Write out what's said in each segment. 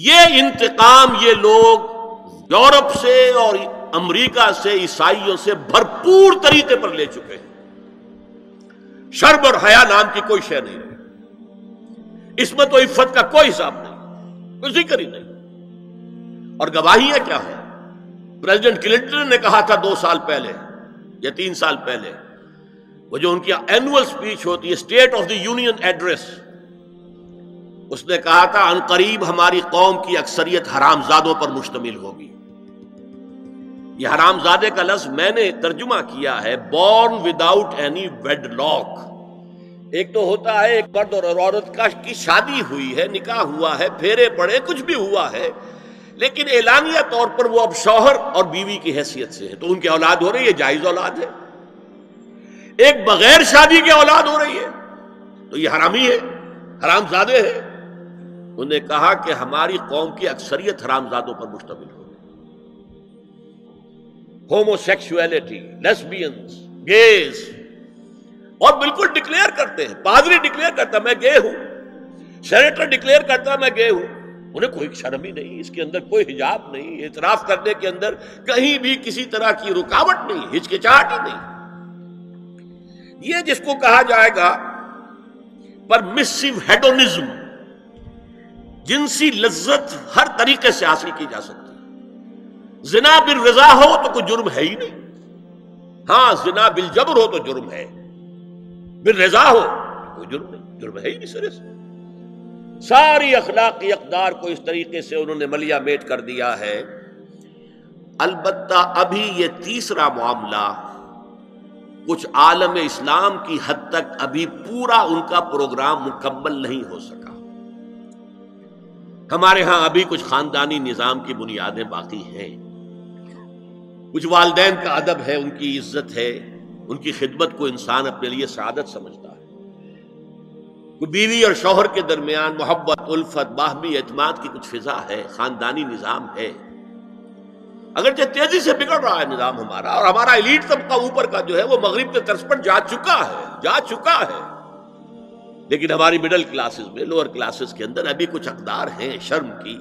یہ انتقام یہ لوگ یورپ سے اور امریکہ سے، عیسائیوں سے بھرپور طریقے پر لے چکے ہیں۔ شرب اور حیا نام کی کوئی شے نہیں رہی۔ اس میں تو عفت کا کوئی حساب نہیں، کوئی ذکر ہی نہیں۔ اور گواہیاں کیا ہیں؟ پریزیڈنٹ کلنٹن نے کہا تھا دو سال پہلے یا تین سال پہلے، وہ جو ان کی اینوئل سپیچ ہوتی ہے state of the union address اس نے کہا تھا، ان قریب ہماری قوم کی اکثریت حرام زادوں پر مشتمل ہوگی۔ یہ حرام زادے کا لفظ میں نے ترجمہ کیا ہے born without any wedlock ایک تو ہوتا ہے، ایک مرد اور عورت کا، کی شادی ہوئی ہے، نکاح ہوا ہے، پھیرے پڑے، کچھ بھی ہوا ہے۔ لیکن اعلانیہ طور پر وہ اب شوہر اور بیوی کی حیثیت سے ہے۔ تو ان کی اولاد ہو رہی ہے، جائز اولاد ہے۔ ایک بغیر شادی کی اولاد ہو رہی ہے۔ تو یہ حرامی ہے حرام زادے ہے انہوں نے کہا کہ ہماری قوم کی اکثریت حرام زادوں پر مشتمل ہو۔ ہومو سیکسولیٹی لیسبینس گیز اور بالکل ڈکلیئر کرتے ہیں۔ پادری ڈکلیئر کرتا میں گے ہوں۔ سینیٹر ڈکلیئر کرتا میں گے ہوں۔ انہیں کوئی شرم ہی نہیں، اس کے اندر کوئی حجاب نہیں، اعتراف کرنے کے اندر کہیں بھی کسی طرح کی رکاوٹ نہیں، ہچکچاہٹ ہی نہیں۔ یہ جس کو کہا جائے گا پر مسو ہیڈونزم جنسی لذت ہر طریقے سے حاصل کی جا سکتی ہے۔ زنا بل رضا ہو تو کوئی جرم ہے ہی نہیں۔ ہاں زنا بل جبر ہو تو جرم ہے۔ بل رضا ہو کوئی جرم نہیں، جرم ہے ہی نہیں سرے سے۔ ساری اخلاقی اقدار کو اس طریقے سے انہوں نے ملیا میٹ کر دیا ہے۔ البتہ ابھی یہ تیسرا معاملہ کچھ عالم اسلام کی حد تک ابھی پورا ان کا پروگرام مکمل نہیں ہو سکا۔ ہمارے ہاں ابھی کچھ خاندانی نظام کی بنیادیں باقی ہیں۔ کچھ والدین کا ادب ہے، ان کی عزت ہے۔ ان کی خدمت کو انسان اپنے لیے سعادت سمجھتا ہے۔ بیوی اور شوہر کے درمیان محبت، الفت، باہمی اعتماد کی کچھ فضا ہے، خاندانی نظام ہے۔ اگرچہ تیزی سے بگڑ رہا ہے نظام ہمارا، اور ہمارا ایلیٹ طبقہ اوپر کا جو ہے، وہ مغرب کے طرز پر جا چکا ہے، جا چکا ہے۔ لیکن ہماری مڈل کلاسز میں لوور کلاسز کے اندر ابھی کچھ اقدار ہیں، شرم کی،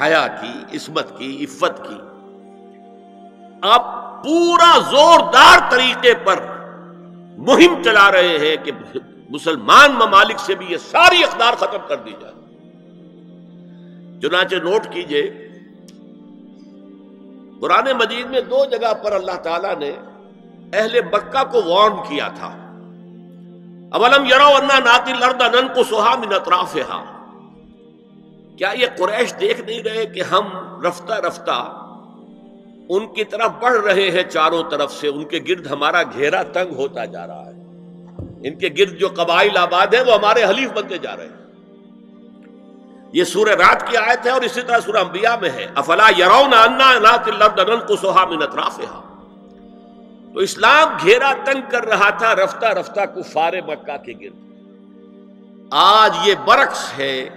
حیا کی، عصمت کی، عفت کی۔ آپ پورا زوردار طریقے پر مہم چلا رہے ہیں کہ مسلمان ممالک سے بھی یہ ساری اقدار ختم کر دی جائے۔ چنانچہ نوٹ کیجیے، قرآن مجید میں دو جگہ پر اللہ تعالیٰ نے اہل مکہ کو وارن کیا تھا۔ اولم یرو انا ناتی لرد انن کو سہا من اطراف کیا یہ قریش دیکھ نہیں رہے کہ ہم رفتہ رفتہ ان کی طرف بڑھ رہے ہیں چاروں طرف سے، ان کے گرد ہمارا گھیرا تنگ ہوتا جا رہا ہے۔ ان کے گرد جو قبائل آباد ہیں، وہ ہمارے حلیف بنتے جا رہے ہیں۔ یہ سورہ رات کی آیت ہے اور اسی طرح سورہ انبیاء میں ہے۔ افلا تو اسلام گھیرا تنگ کر رہا تھا، رفتہ رفتہ کفار مکہ کے گرد۔ آج یہ برعکس ہے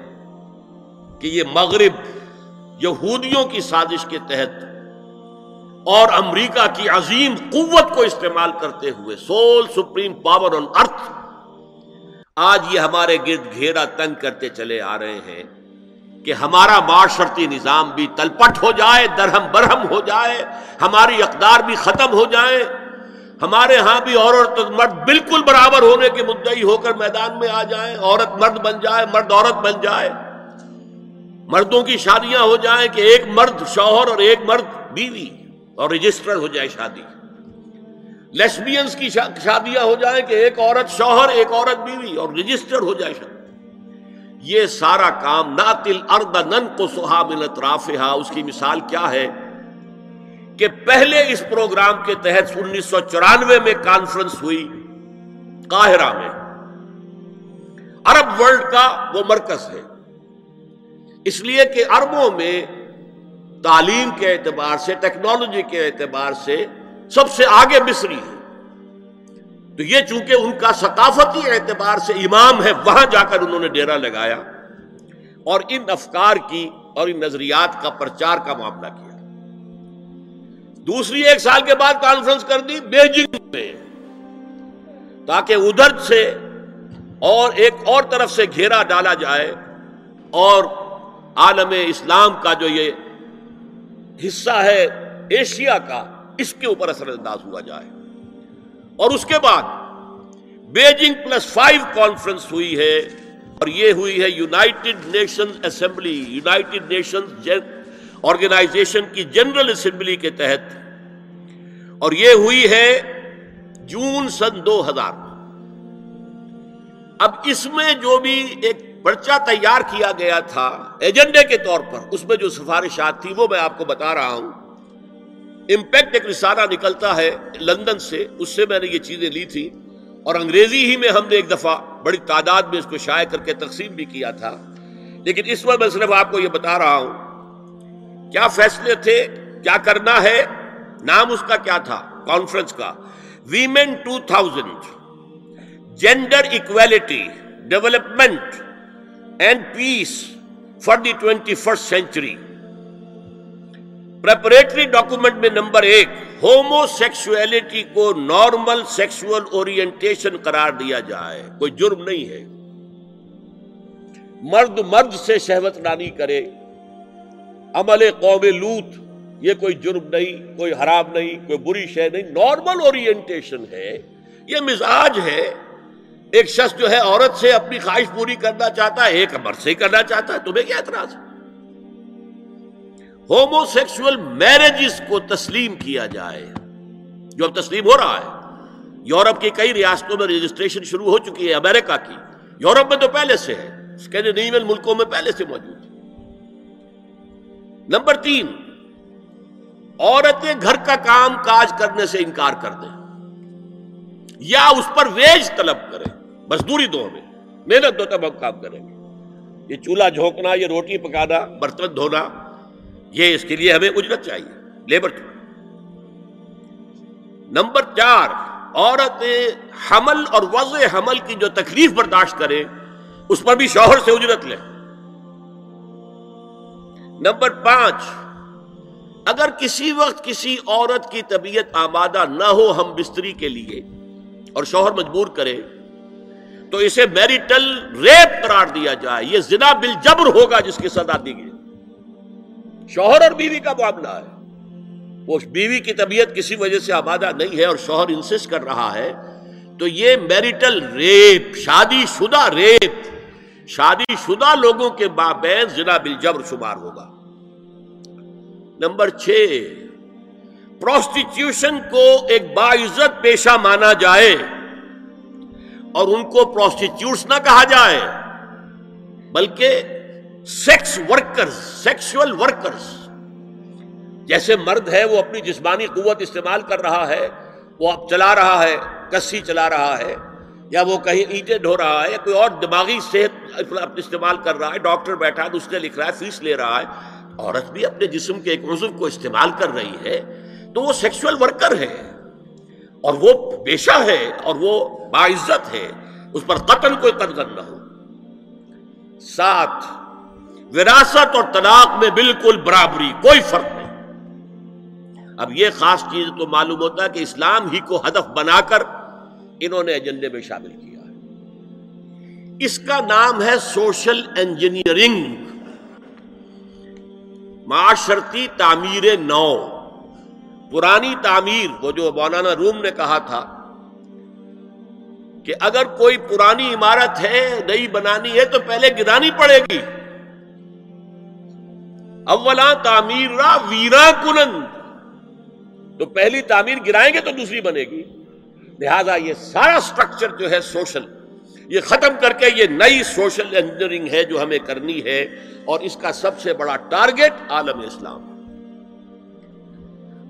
کہ یہ مغرب یہودیوں کی سازش کے تحت اور امریکہ کی عظیم قوت کو استعمال کرتے ہوئے sole supreme power on earth آج یہ ہمارے گرد گھیرا تنگ کرتے چلے آ رہے ہیں کہ ہمارا معاشرتی نظام بھی تلپٹ ہو جائے، درہم برہم ہو جائے، ہماری اقدار بھی ختم ہو جائے۔ ہمارے ہاں بھی عورت مرد بالکل برابر ہونے کے مدعی ہو کر میدان میں آ جائیں، عورت مرد بن جائے، مرد عورت بن جائے۔ مردوں کی شادیاں ہو جائیں کہ ایک مرد شوہر اور ایک مرد بیوی اور رجسٹر ہو جائے شادی۔ لیسبینس کی شادیاں ہو جائیں کہ ایک عورت شوہر، ایک عورت بیوی اور رجسٹر ہو جائے شادی۔ یہ سارا کام ناتل ارد نن کو سہا ملت رافہ اس کی مثال کیا ہے؟ کہ پہلے اس پروگرام کے تحت انیس سو چورانوے میں کانفرنس ہوئی قاہرہ میں۔ عرب ورلڈ کا وہ مرکز ہے۔ اس لیے کہ عربوں میں تعلیم کے اعتبار سے، ٹیکنالوجی کے اعتبار سے سب سے آگے مصری ہے۔ تو یہ چونکہ ان کا ثقافتی اعتبار سے امام ہے، وہاں جا کر انہوں نے ڈیرا لگایا اور ان افکار کی اور ان نظریات کا پرچار کا معاملہ کیا۔ دوسری ایک سال کے بعد کانفرنس کر دی، بیجنگ میں۔ تاکہ ادھر سے اور ایک اور طرف سے گھیرا ڈالا جائے اور عالم اسلام کا جو یہ حصہ ہے، ایشیا کا، اس کے اوپر اثر انداز ہوا جائے۔ اور اس کے بعد بیجنگ پلس فائیو کانفرنس ہوئی ہے اور یہ ہوئی ہے united nation assembly, united nation organization کی جنرل اسمبلی کے تحت۔ اور یہ ہوئی ہے جون سن دو ہزار۔ اب اس میں جو بھی ایک پرچہ تیار کیا گیا تھا ایجنڈے کے طور پر، اس میں جو سفارشات تھی، وہ میں آپ کو بتا رہا ہوں۔ امپیکٹ ایک رسالہ نکلتا ہے لندن سے، اس سے میں نے یہ چیزیں لی تھی اور انگریزی ہی میں ہم نے ایک دفعہ بڑی تعداد میں اس کو شائع کر کے تقسیم بھی کیا تھا۔ لیکن اس وقت میں صرف آپ کو یہ بتا رہا ہوں کیا فیصلے تھے؟ کیا کرنا ہے؟ نام اس کا کیا تھا؟ کانفرنس کا۔ Women two thousand gender equality development and peace for the twenty first century preparatory document میں نمبر ایک ہومو سیکسولیٹی کو نارمل سیکسول اورینٹیشن قرار دیا جائے۔ کوئی جرم نہیں ہے۔ مرد مرد سے شہوت نانی کرے۔ عمل قوم لوت یہ کوئی جرم نہیں، کوئی حرام نہیں، کوئی بری شے نہیں نارمل اورینٹیشن ہے، یہ مزاج ہے۔ ایک شخص جو ہے عورت سے اپنی خواہش پوری کرنا چاہتا ہے، ایک مرد سے کرنا چاہتا ہے، تمہیں کیا اعتراض؟ ہے ہومو سیکسل میرجز کو تسلیم کیا جائے۔ جو اب تسلیم ہو رہا ہے، یورپ کی کئی ریاستوں میں رجسٹریشن شروع ہو چکی ہے، امریکہ کی۔ یورپ میں تو پہلے سے ہے اسکینڈینیوین ملکوں میں پہلے سے موجود ہے۔ نمبر تین، عورتیں گھر کا کام کاج کرنے سے انکار کر دیں۔ یا اس پر ویج طلب کریں۔ مزدوری دو ہمیں محنت دو تب ہم کام کریں۔ گے یہ چولہا جھونکنا، یہ روٹی پکانا، برتن دھونا، یہ اس کے لیے ہمیں اجرت چاہیے، لیبر نمبر چار، عورتیں حمل اور وضع حمل کی جو تکلیف برداشت کریں، اس پر بھی شوہر سے اجرت لیں۔ نمبر پانچ، اگر کسی وقت کسی عورت کی طبیعت آمادہ نہ ہو ہم بستری کے لیے اور شوہر مجبور کرے، تو اسے میریٹل ریپ قرار دیا جائے۔ یہ زنا بل جبر ہوگا جس کی سزا دی گئی۔ شوہر اور بیوی کا معاملہ ہے۔ وہ بیوی کی طبیعت کسی وجہ سے آبادہ نہیں ہے اور شوہر انسسٹ کر رہا ہے، تو یہ میریٹل ریپ، شادی شدہ ریپ شادی شدہ لوگوں کے بابین زنا بل جبر شمار ہوگا۔ نمبر چھ، پروسٹیٹیوشن کو ایک باعزت پیشہ مانا جائے اور ان کو پروسٹیٹیوٹس نہ کہا جائے، بلکہ سیکس ورکرز سیکسول ورکرز، جیسے مرد ہے وہ اپنی جسمانی قوت استعمال کر رہا ہے، وہ اب چلا رہا ہے، کسی چلا رہا ہے۔ یا وہ کہیں اینٹیں ڈھو رہا ہے یا کوئی اور دماغی صحت استعمال کر رہا ہے، ڈاکٹر بیٹھا ہے اس نے لکھ رہا ہے، فیس لے رہا ہے، عورت بھی اپنے جسم کے ایک عضو کو استعمال کر رہی ہے تو وہ سیکسول ورکر ہے اور وہ پیشہ ہے اور وہ باعزت ہے، اس پر قتل کوئی قدر نہ ہو۔ ساتھ، وراثت اور طلاق میں بالکل برابری، کوئی فرق نہیں۔ اب یہ خاص چیز تو معلوم ہوتا ہے کہ اسلام ہی کو ہدف بنا کر انہوں نے ایجنڈے میں شامل کیا ہے۔ اس کا نام ہے سوشل انجینئرنگ۔ معاشرتی تعمیر نو۔ پرانی تعمیر، وہ جو مولانا روم نے کہا تھا کہ اگر کوئی پرانی عمارت ہے، نئی بنانی ہے، تو پہلے گرانی پڑے گی۔ اولا تعمیر را ویرا کنند۔ تو پہلی تعمیر گرائیں گے تو دوسری بنے گی۔ لہذا یہ سارا سٹرکچر جو ہے سوشل یہ ختم کر کے یہ نئی سوشل انجینئرنگ ہے جو ہمیں کرنی ہے، اور اس کا سب سے بڑا ٹارگٹ عالم اسلام۔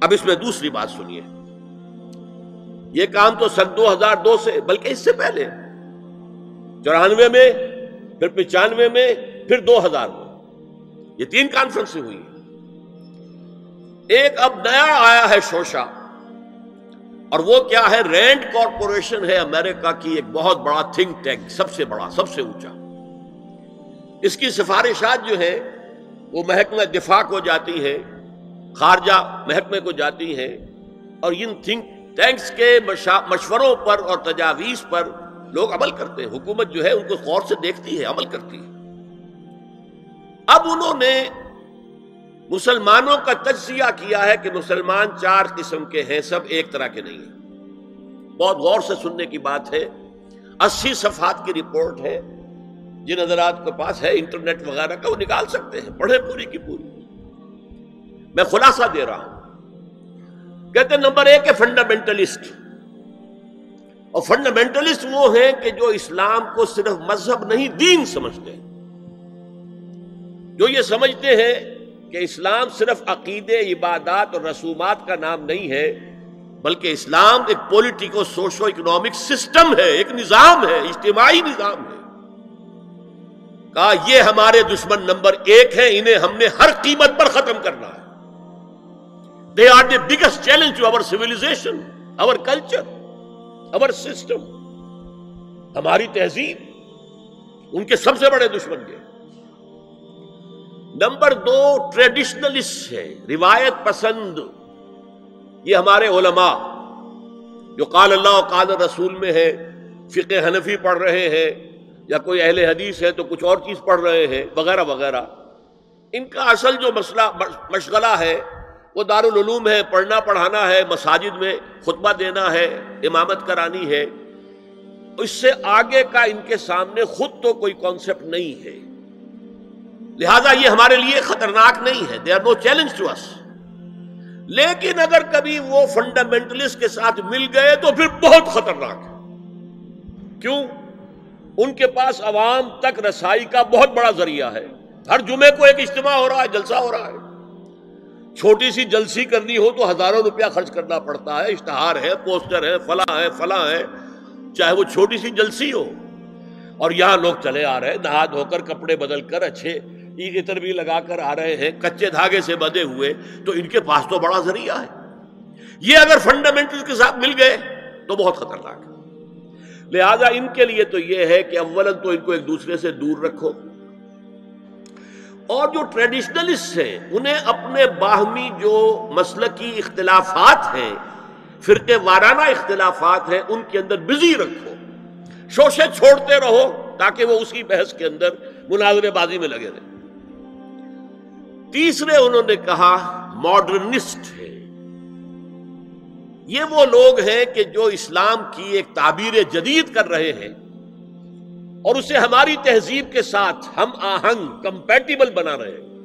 اب اس میں دوسری بات سنیے۔ یہ کام تو سن دو ہزار دو سے، بلکہ اس سے پہلے۔ چورانوے میں، پھر پچانوے میں، پھر دو ہزار میں۔ یہ تین کانفرنس ہوئی۔ ایک اب نیا آیا ہے شوشا۔ اور وہ کیا ہے؟ رینڈ کارپوریشن ہے امریکہ کی ایک بہت بڑا تھنک ٹینک سب سے بڑا، سب سے اونچا۔ اس کی سفارشات جو ہے وہ محکمہ دفاع کو جاتی ہے خارجہ محکمے کو جاتی ہیں، اور ان تھنک ٹینکس کے مشوروں پر اور تجاویز پر لوگ عمل کرتے ہیں۔ حکومت جو ہے، ان کو غور سے دیکھتی ہے، عمل کرتی ہے۔ اب انہوں نے مسلمانوں کا تجزیہ کیا ہے کہ مسلمان چار قسم کے ہیں، سب ایک طرح کے نہیں ہیں۔ بہت غور سے سننے کی بات ہے۔ اسی صفحات کی رپورٹ ہے۔ جن حضرات کے پاس ہے، انٹرنیٹ وغیرہ کا، وہ نکال سکتے ہیں۔ پڑھے پوری کی پوری۔ میں خلاصہ دے رہا ہوں۔ کہتے ہیں نمبر ایک ہے فنڈامنٹلسٹ۔ اور فنڈامنٹلسٹ وہ ہیں کہ جو اسلام کو صرف مذہب نہیں، دین سمجھتے ہیں۔ جو یہ سمجھتے ہیں کہ اسلام صرف عقیدے، عبادات اور رسومات کا نام نہیں ہے، بلکہ اسلام ایک پولیٹیکو سوشو اکنامک سسٹم ہے، ایک نظام ہے، اجتماعی نظام ہے۔ کہا، یہ ہمارے دشمن نمبر ایک ہے انہیں ہم نے ہر قیمت پر ختم کرنا ہے۔ They are the biggest challenge to our civilisation our culture our system ہماری تہذیب، ان کے سب سے بڑے دشمن کے نمبر دو ٹریڈیشنلسٹ ہے، روایت پسند۔ یہ ہمارے علماء، جو قال اللہ قال رسول میں ہے فقہ حنفی پڑھ رہے ہیں، یا کوئی اہل حدیث ہے تو کچھ اور چیز پڑھ رہے ہیں، وغیرہ وغیرہ۔ ان کا اصل جو مسئلہ، مشغلہ ہے، وہ دارالعلوم ہے، پڑھنا، پڑھانا ہے، مساجد میں خطبہ دینا ہے، امامت کرانی ہے۔ اس سے آگے کا ان کے سامنے خود تو کوئی کانسیپٹ نہیں ہے۔ لہذا یہ ہمارے لیے خطرناک نہیں ہے۔ They are no challenge to us لیکن اگر کبھی وہ فنڈامنٹلسٹ کے ساتھ مل گئے تو پھر بہت خطرناک ہے۔ کیوں؟ ان کے پاس عوام تک رسائی کا بہت بڑا ذریعہ ہے۔ ہر جمعے کو ایک اجتماع ہو رہا ہے، جلسہ ہو رہا ہے۔ چھوٹی سی جلسی کرنی ہو تو ہزاروں روپیہ خرچ کرنا پڑتا ہے۔ اشتہار ہے، پوسٹر ہے، فلاں ہے فلاں ہے۔ چاہے وہ چھوٹی سی جلسی ہو۔ اور یہاں لوگ چلے آ رہے ہیں، نہا دھو کر، کپڑے بدل کر، اچھے عطر بھی لگا کر آ رہے ہیں، کچے دھاگے سے بدے ہوئے، تو ان کے پاس تو بڑا ذریعہ ہے۔ یہ اگر فنڈامنٹل کے ساتھ مل گئے، تو بہت خطرناک ہے۔ لہذا ان کے لیے تو یہ ہے کہ اول تو ان کو ایک دوسرے سے دور رکھو۔ اور جو ٹریڈیشنلسٹ ہیں، انہیں اپنے باہمی جو مسلکی اختلافات ہیں، فرقے وارانہ اختلافات ہیں، ان کے اندر بزی رکھو۔ شوشے چھوڑتے رہو تاکہ وہ اسی بحث کے اندر مناظر بازی میں لگے رہے تیسرے انہوں نے کہا ماڈرنسٹ ہے۔ یہ وہ لوگ ہیں کہ جو اسلام کی ایک تعبیر جدید کر رہے ہیں۔ اور اسے ہماری تہذیب کے ساتھ ہم آہنگ کمپیٹیبل بنا رہے ہیں۔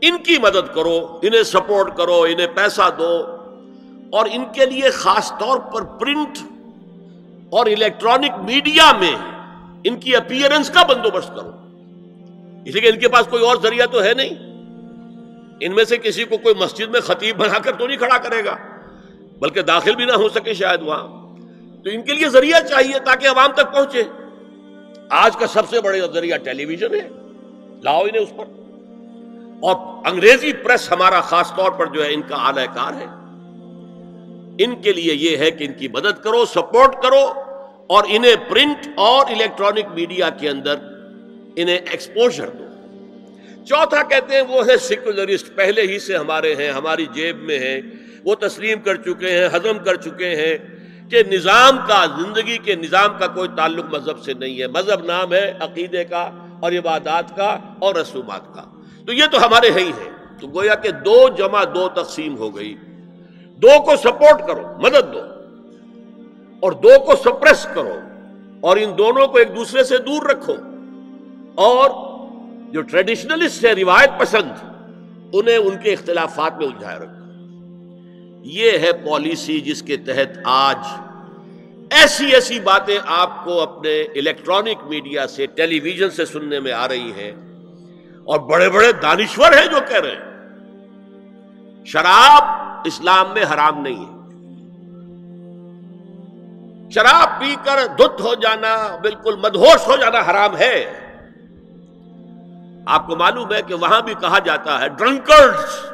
ان کی مدد کرو، انہیں سپورٹ کرو، انہیں پیسہ دو۔ اور ان کے لیے خاص طور پر پرنٹ اور الیکٹرانک میڈیا میں ان کی اپیئرنس کا بندوبست کرو۔ اس لیے ان کے پاس کوئی اور ذریعہ تو ہے نہیں۔ ان میں سے کسی کو کوئی مسجد میں خطیب بنا کر تو نہیں کھڑا کرے گا، بلکہ داخل بھی نہ ہو سکے شاید وہاں۔ تو ان کے لیے ذریعہ چاہیے تاکہ عوام تک پہنچے۔ آج کا سب سے بڑے ذریعہ ٹیلی ویژن ہے۔ لاؤ انہیں اس پر۔ اور انگریزی پریس ہمارا خاص طور پر جو ہے ان کا اعلی کار ہے۔ ان کے لیے یہ ہے کہ ان کی مدد کرو، سپورٹ کرو اور انہیں پرنٹ اور الیکٹرانک میڈیا کے اندر انہیں ایکسپوجر دو۔ چوتھا کہتے ہیں وہ ہے سیکولرسٹ پہلے ہی سے ہمارے ہیں، ہماری جیب میں ہیں۔ وہ تسلیم کر چکے ہیں، ہضم کر چکے ہیں کہ نظام کا، زندگی کے نظام کا کوئی تعلق مذہب سے نہیں ہے۔ مذہب نام ہے عقیدے کا اور عبادات کا اور رسومات کا۔ تو یہ تو ہمارے ہی ہیں۔ تو گویا کہ دو جمع دو تقسیم ہو گئی۔ دو کو سپورٹ کرو، مدد دو۔ اور دو کو سپریس کرو۔ اور ان دونوں کو ایک دوسرے سے دور رکھو۔ اور جو ٹریڈیشنلسٹ ہے روایت پسند، انہیں ان کے اختلافات میں الجھائے رکھو یہ ہے پالیسی جس کے تحت آج ایسی ایسی باتیں آپ کو اپنے الیکٹرانک میڈیا سے ٹیلی ویژن سے سننے میں آ رہی ہیں۔ اور بڑے بڑے دانشور ہیں جو کہہ رہے ہیں۔ شراب اسلام میں حرام نہیں ہے۔ شراب پی کر دھت ہو جانا، بالکل مدہوش ہو جانا حرام ہے۔ آپ کو معلوم ہے کہ وہاں بھی کہا جاتا ہے ڈرنکرز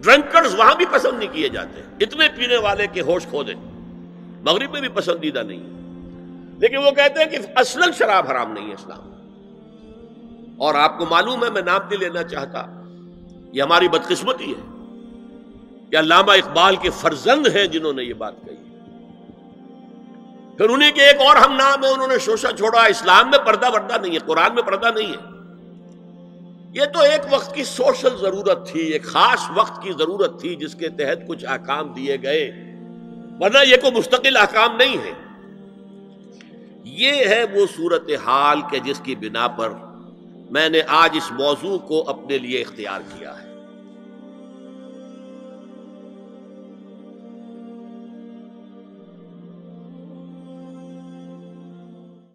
ڈرنکرز وہاں بھی پسند نہیں کیے جاتے. اتنے پینے والے کے ہوش کھو دیں. مغرب میں بھی پسندیدہ نہیں ہے. لیکن وہ کہتے ہیں کہ اصل شراب حرام نہیں ہے اسلام. اور آپ کو معلوم ہے میں نام نہیں لینا چاہتا. یہ ہماری بدقسمتی ہے. کہ علامہ اقبال کے فرزند ہیں جنہوں نے یہ بات کہی. پھر انہیں کے ایک اور ہم نام ہے، انہوں نے شوشا چھوڑا. اسلام میں پردہ وردہ نہیں ہے، قرآن میں پردہ نہیں ہے. یہ تو ایک وقت کی سوشل ضرورت تھی، ایک خاص وقت کی ضرورت تھی جس کے تحت کچھ احکام دیے گئے۔ ورنہ یہ کوئی مستقل احکام نہیں ہے۔ یہ ہے وہ صورت حال کے جس کی بنا پر میں نے آج اس موضوع کو اپنے لیے اختیار کیا ہے۔